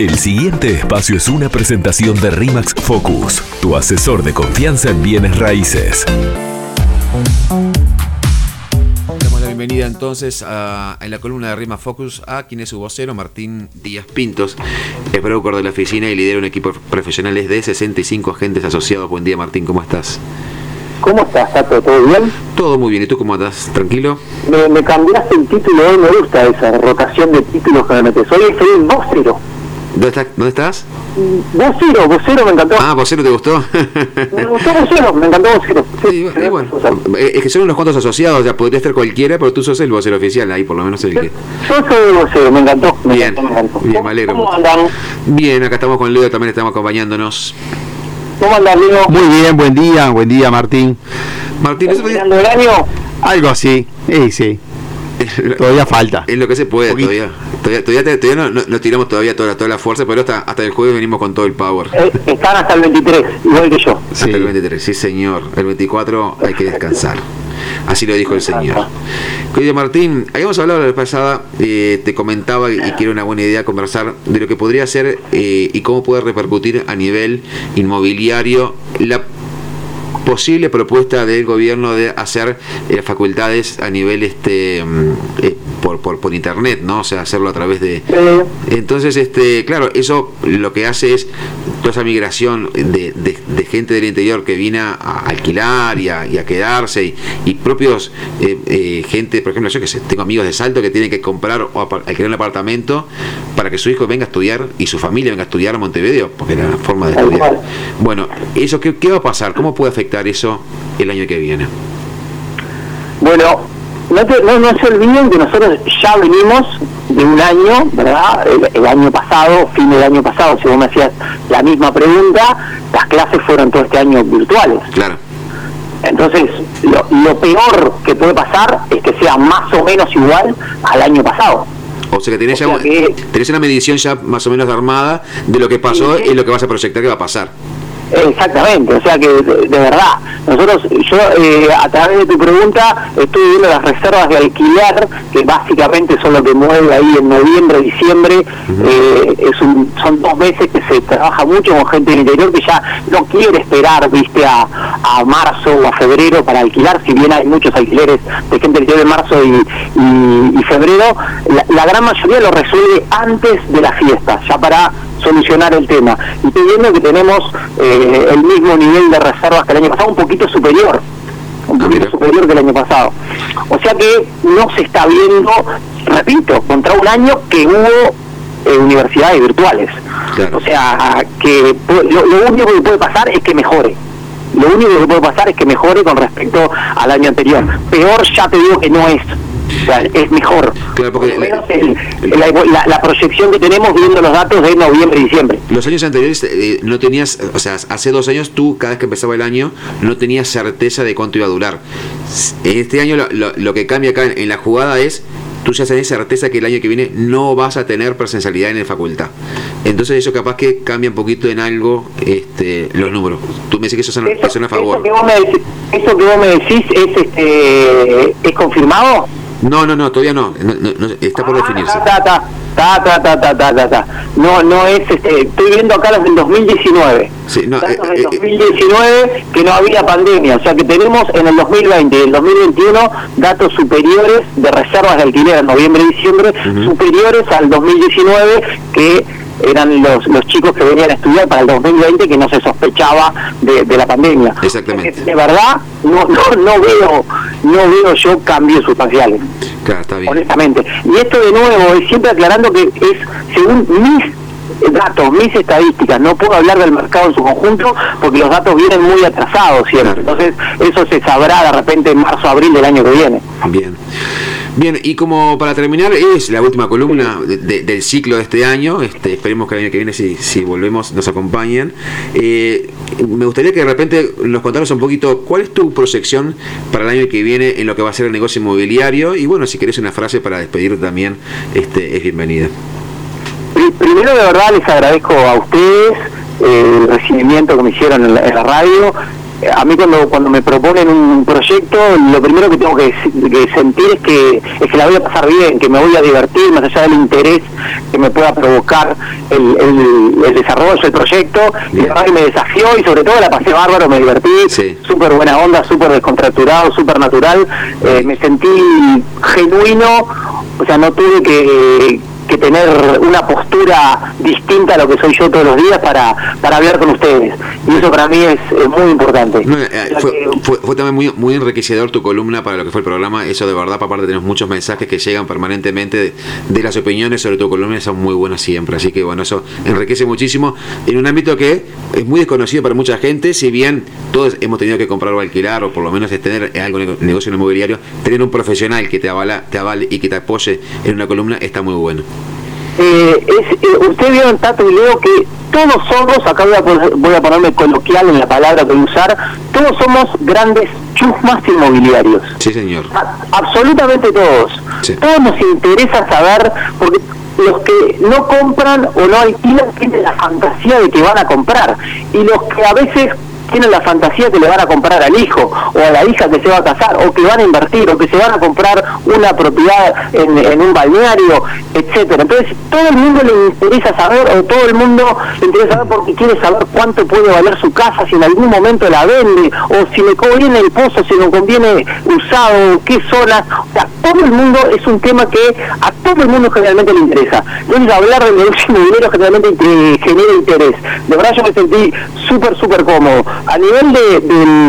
El siguiente espacio es una presentación de RIMAX Focus, tu asesor de confianza en bienes raíces. Damos la bienvenida entonces a, en la columna de RIMAX Focus a quien es su vocero, Martín Díaz Pintos, es broker de la oficina y lidera un equipo profesional de 65 agentes asociados. Buen día Martín, ¿cómo estás? ¿Cómo estás, Tato? ¿Todo bien? Todo muy bien, ¿y tú cómo estás? ¿Tranquilo? Me, me cambiaste el título, hoy me gusta esa rotación de títulos que me metes. Hoy soy un vocero. ¿Dónde, está, ¿Dónde estás? Vocero, vocero me encantó. Ah, vocero, ¿te gustó? me gustó vocero, me encantó vocero. Sí, sí bueno, eh, es que son unos cuantos asociados, ya podría estar cualquiera, pero tú sos el vocero oficial, ahí por lo menos el que... Yo soy el vocero, me encantó. Me bien, encantó, me encantó. bien, me alegro. ¿Cómo andan? Bien, acá estamos con Leo, también estamos acompañándonos. ¿Cómo andan, Leo? Muy bien, buen día, buen día Martín. Martín, eso ¿Terminando el año? Algo así, sí, sí, todavía falta. es lo que se puede Poquito. todavía. Todavía, todavía, te- todavía no, no- no tiramos todavía toda la, toda la fuerza, pero hasta, hasta el jueves venimos con todo el power. Eh, están hasta el 23, igual que yo. Hasta el 23, sí señor. El 24 hay que descansar. Así lo dijo el señor. Querido Martín, habíamos hablado la vez pasada, eh, te comentaba y que era una buena idea conversar de lo que podría ser eh, y cómo puede repercutir a nivel inmobiliario la posible propuesta del gobierno de hacer eh, facultades a nivel este mm, eh, por, por, por internet, ¿no? O sea, hacerlo a través de, entonces, este, claro, eso lo que hace es toda esa migración de, de- de gente del interior que viene a alquilar y a, y a quedarse y, y propios eh, eh, gente, por ejemplo, yo que sé, tengo amigos de Salto que tienen que comprar o alquilar un apartamento para que su hijo venga a estudiar y su familia venga a estudiar a Montevideo, porque era la forma de estudiar. Bueno, eso ¿qué, qué va a pasar? ¿Cómo puede afectar eso el año que viene? Bueno, no, te- no, no se olviden que nosotros ya venimos de un año, ¿verdad? El, el año pasado, fin del año pasado, si vos me hacías la misma pregunta, las clases fueron todo este año virtuales. Claro. Entonces, lo, lo peor que puede pasar es que sea más o menos igual al año pasado. O sea que tenés, O sea ya, que- tenés una medición ya más o menos armada de lo que pasó Sí, sí. y lo que vas a proyectar que va a pasar. Exactamente, o sea que de, de verdad, nosotros, yo eh, a través de tu pregunta estuve viendo las reservas de alquiler, que básicamente son lo que mueve ahí en noviembre, diciembre, eh, es un- son dos meses que se trabaja mucho con gente del interior que ya no quiere esperar, viste, a, a marzo o a febrero para alquilar, si bien hay muchos alquileres de gente del interior de marzo y, y- y febrero, la, la gran mayoría lo resuelve antes de la fiesta, ya para solucionar el tema. Y estoy viendo que tenemos eh, el mismo nivel de reservas que el año pasado, un poquito superior, un poquito superior que el año pasado. O sea que no se está viendo, repito, contra un año que hubo eh, universidades virtuales. Claro. O sea, que lo, lo único que puede pasar es que mejore. Lo único que puede pasar es que mejore con respecto al año anterior. Peor ya te digo que no es. O sea, es mejor. Claro, porque- Por lo menos el- la, la- la proyección que tenemos viendo los datos de noviembre y diciembre. Los años anteriores eh, no tenías, o sea, hace dos años tú, cada vez que empezaba el año, no tenías certeza de cuánto iba a durar. S- Este año lo, lo- lo que cambia acá en, en la jugada es, tú ya tenés certeza que el año que viene no vas a tener presencialidad en la facultad. Entonces eso capaz que cambia un poquito en algo este, los números. Tú me dices que eso es una, Eso, eso es a eso favor. que vos me eso que vos me decís es, este, ¿es confirmado? No, no, no, todavía no. no, no está por ah, definirse. Ta, ta, ta, no, no es. Este, estoy viendo acá los del 2019. Sí, no, eh, del 2019 eh, eh que no había pandemia. O sea que tenemos en el 2020 y el 2021 datos superiores de reservas de alquiler en noviembre y diciembre, uh -huh. superiores al 2019 que eran los, los chicos que venían a estudiar para el 2020 que no se sospechaba de, de la pandemia. Exactamente. De verdad, no, no, no veo no veo yo cambios sustanciales Claro, está bien. honestamente. Y esto de nuevo, es siempre aclarando que es según mis datos, mis estadísticas, no puedo hablar del mercado en su conjunto porque los datos vienen muy atrasados siempre. Claro. Entonces, eso se sabrá de repente en marzo, abril del año que viene. Bien. Bien, y como para terminar, es la última columna de- de- del ciclo de este año. Este, esperemos que el año que viene, si, si volvemos, nos acompañen. Eh, me gustaría que de repente nos contaras un poquito cuál es tu proyección para el año que viene en lo que va a ser el negocio inmobiliario. Y bueno, si querés una frase para despedir también, este, es bienvenida. Pri- Primero, de verdad, les agradezco a ustedes eh, el recibimiento que me hicieron en la radio a mí cuando cuando me proponen un proyecto, lo primero que tengo que, sentir es que es que la voy a pasar bien, que me voy a divertir, más allá del interés que me pueda provocar el, el, desarrollo del proyecto. Y me desafió y sobre todo la pasé bárbaro, me divertí, súper buena onda, súper descontracturado, súper natural. Eh, me sentí genuino, o sea, no tuve que que tener una postura distinta a lo que soy yo todos los días para, para hablar con ustedes. Y eso para mí es, muy importante. Eh, fue, fue, también muy, muy enriquecedor tu columna para lo que fue el programa. Eso de verdad, aparte tenemos muchos mensajes que llegan permanentemente de, las opiniones sobre tu columna, son muy buenas siempre. Así que bueno, eso enriquece muchísimo en un ámbito que es muy desconocido para mucha gente, si bien todos hemos tenido que comprar o alquilar, o por lo menos tener algo en negocio inmobiliario, tener un profesional que te avala, te avale y que te apoye en una columna está muy bueno. Eh, es, eh, usted vio en Tato y Leo que todos somos, acá voy a, voy a ponerme coloquial en la palabra que voy a usar, todos somos grandes chusmas inmobiliarios. Sí, señor. absolutamente todos. Todos nos interesa saber, porque los que no compran o no alquilan tienen la fantasía de que van a comprar. Y los que a veces tienen la fantasía que le van a comprar al hijo o a la hija que se va a casar o que van a invertir o que se van a comprar una propiedad en, un balneario, etcétera. Entonces, todo el mundo le interesa saber o todo el mundo le interesa saber porque quiere saber cuánto puede valer su casa, si en algún momento la vende o si le conviene el pozo, si le conviene usado, qué zonas. O sea, todo el mundo es un tema que a todo el mundo generalmente le interesa. Entonces, hablar de negocio inmobiliario generalmente eh, genera interés. De verdad yo me sentí súper, súper cómodo. A nivel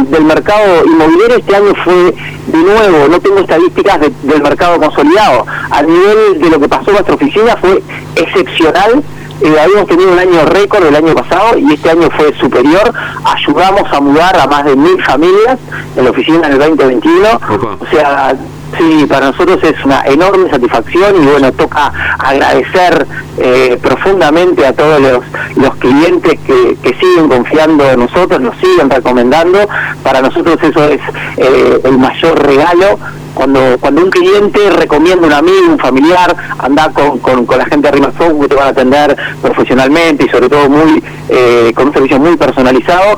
del, mercado inmobiliario este año fue de nuevo, no tengo estadísticas del mercado consolidado. A nivel de lo que pasó en nuestra oficina fue excepcional. Eh, habíamos tenido un año récord el año pasado y este año fue superior. Ayudamos a mudar a más de mil familias en la oficina en el 2021. O sea, Sí, para nosotros es una enorme satisfacción y bueno, toca agradecer eh, profundamente a todos los, los clientes que, que, siguen confiando en nosotros, nos siguen recomendando. Para nosotros eso es eh, el mayor regalo cuando cuando un cliente recomienda un amigo, un familiar, anda con, con, la gente de Rimax que te van a atender profesionalmente y sobre todo muy eh, con un servicio muy personalizado.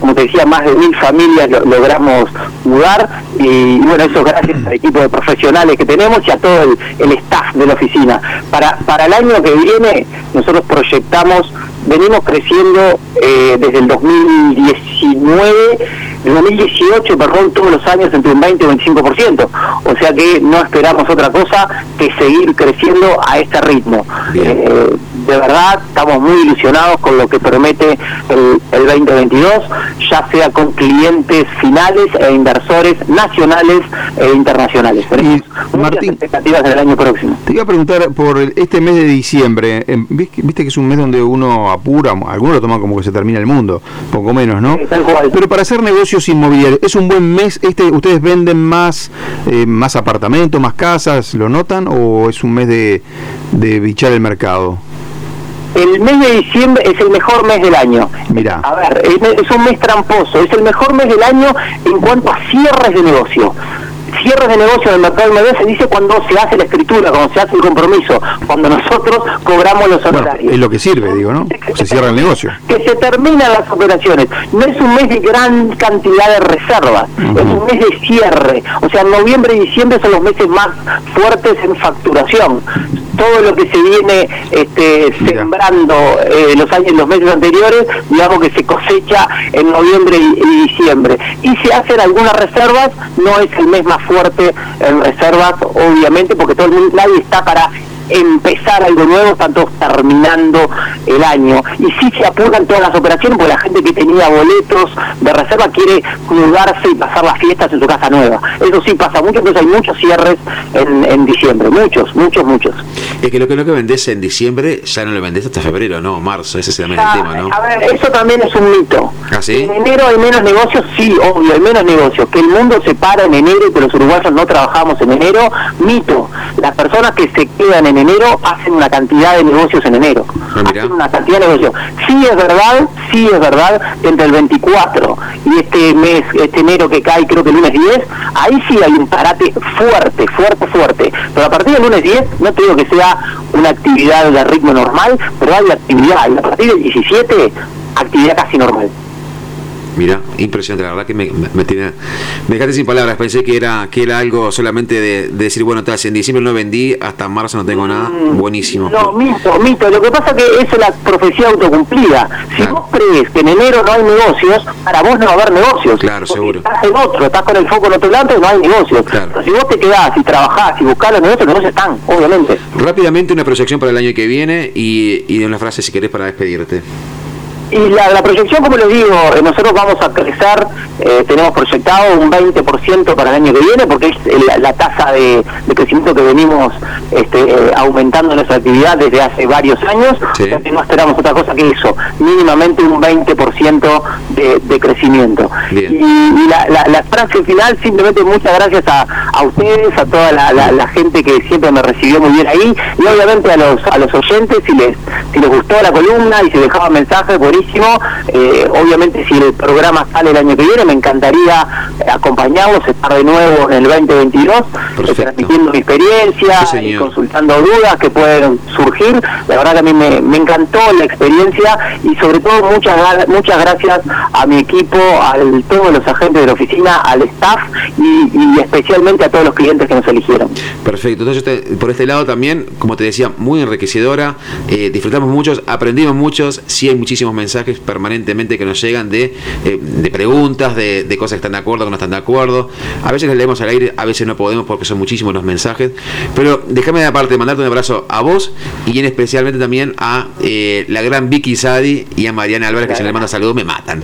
Como te decía, más de mil familias logramos mudar y, bueno, eso gracias al equipo de profesionales que tenemos y a todo el, el staff de la oficina. Para, para el año que viene nosotros proyectamos venimos creciendo eh, desde el 2019, el 2018, perdón, todos los años entre un 20 y un 25%. O sea que no esperamos otra cosa que seguir creciendo a este ritmo. Eh, de verdad, estamos muy ilusionados con lo que promete el, 2022, ya sea con clientes finales e inversores nacionales e internacionales. Tenemos Martín, expectativas del año próximo. Te iba a preguntar por este mes de diciembre, em, viste que es un mes donde uno apura, algunos lo toman como que se termina el mundo, poco menos, ¿no? Pero para hacer negocios inmobiliarios, ¿es un buen mes? este ¿Ustedes venden más, eh, más apartamentos, más casas, lo notan? ¿O es un mes de, de bichar el mercado? El mes de diciembre es el mejor mes del año. Mira. A ver, es un mes tramposo, es el mejor mes del año en cuanto a cierres de negocio cierres de negocio en el mercado inmobiliario se dice cuando se hace la escritura, cuando se hace el compromiso, cuando nosotros cobramos los honorarios. es lo que sirve, digo, ¿no? Se cierra el negocio. Que se terminan las operaciones. No es un mes de gran cantidad de reservas, es un mes de cierre. O sea, noviembre y diciembre son los meses más fuertes en facturación todo lo que se viene este, sembrando eh, los años, los meses anteriores, digamos que se cosecha en noviembre y, diciembre. Y se hacen algunas reservas, no es el mes más fuerte en reservas, obviamente, porque todo el mundo, nadie está para empezar algo nuevo, están todos terminando el año. Y sí se apuran todas las operaciones porque la gente que tenía boletos de reserva quiere mudarse y pasar las fiestas en su casa nueva. Eso sí pasa mucho, entonces hay muchos cierres en, en diciembre, muchos, muchos, muchos. Es que lo que no que vendés en diciembre ya no lo vendés hasta febrero, ¿no? Marzo, ese es el tema, ¿no? A ver, eso también es un mito. ¿Ah, sí? En enero hay menos negocios, sí, obvio, hay menos negocios. Que el mundo se para en enero y que los uruguayos no trabajamos en enero, mito. Las personas que se quedan en enero hacen una cantidad de negocios en enero. Ah, hacen una cantidad de negocios. Sí es verdad, sí es verdad, entre el 24 y este mes, este enero que cae creo que el lunes 10, ahí sí hay un parate fuerte, fuerte, fuerte. Pero a partir del lunes 10, no te digo que sea una actividad de ritmo normal, pero hay actividad. Y a partir del 17, actividad casi normal. Mira, impresionante, la verdad que me, me, tiene. Me dejaste sin palabras, pensé que era, que era algo solamente de, decir, bueno, tal, en diciembre no vendí, hasta marzo no tengo nada. Mm, Buenísimo. No, mito, mito. Lo que pasa que eso es la profecía autocumplida. Si vos crees que en enero no hay negocios, para vos no va a haber negocios. Claro, seguro. Estás en otro, estás con el foco en otro lado, no hay negocios. Claro. si vos te quedás y trabajás y buscás los negocios, los negocios están, obviamente. Rápidamente una proyección para el año que viene y, y una frase si querés para despedirte. Y la, proyección, como les digo, eh, nosotros vamos a crecer, eh, tenemos proyectado un 20% para el año que viene, porque es la, tasa de, crecimiento que venimos este, eh, aumentando nuestra actividad desde hace varios años, no esperamos otra cosa que eso, mínimamente un 20% de, de crecimiento. Y, la, frase final, simplemente muchas gracias a, ustedes, a toda la, gente que siempre me recibió muy bien ahí, y obviamente a los, a los oyentes, si les, si les gustó la columna y se dejaban mensajes, por eh, obviamente si el programa sale el año que viene, me encantaría acompañarlos, estar de nuevo en el 2022, eh, transmitiendo mi experiencia, y consultando dudas que pueden surgir. La verdad que a mí me, encantó la experiencia y sobre todo muchas muchas gracias a mi equipo, a todos los agentes de la oficina, al staff y, especialmente a todos los clientes que nos eligieron. Perfecto, entonces por este lado también, como te decía, muy enriquecedora, eh, disfrutamos muchos, aprendimos muchos, sí hay muchísimos mensajes permanentemente que nos llegan de, eh, de preguntas, de, de, cosas que están de acuerdo, no están de acuerdo. A veces les leemos al aire, a veces no podemos porque son muchísimos los mensajes. Pero déjame de aparte mandarte un abrazo a vos y en especialmente también a eh, la gran Vicky Sadi y a Mariana Álvarez, que si les mando saludos me matan.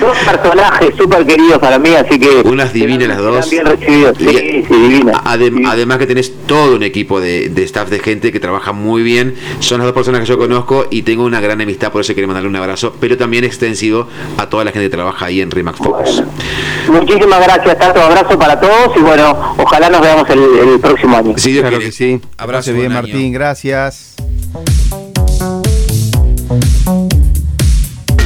dos personajes súper queridos para mí, así que... Unas divinas las dos. Bien recibidos, sí, sí, Además que tenés todo un equipo de, de staff de gente que trabaja muy bien. Son las dos personas que yo conozco y tengo una gran amistad, por eso quiero mandarle un abrazo, pero también extensivo a toda la gente que trabaja ahí en Remax Focus. muchísimas gracias, tanto abrazo para todos y bueno, ojalá nos veamos el, próximo año. Sí, claro que sí. Abrazo bien, Martín, gracias.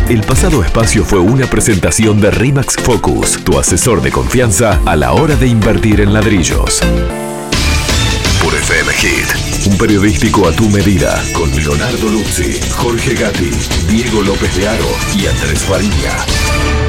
El pasado espacio fue una presentación de Remax Focus, tu asesor de confianza a la hora de invertir en ladrillos. Por FM Hit. Un periodístico a tu medida, con Leonardo Luzzi, Jorge Gatti, Diego López de Aro y Andrés Faría.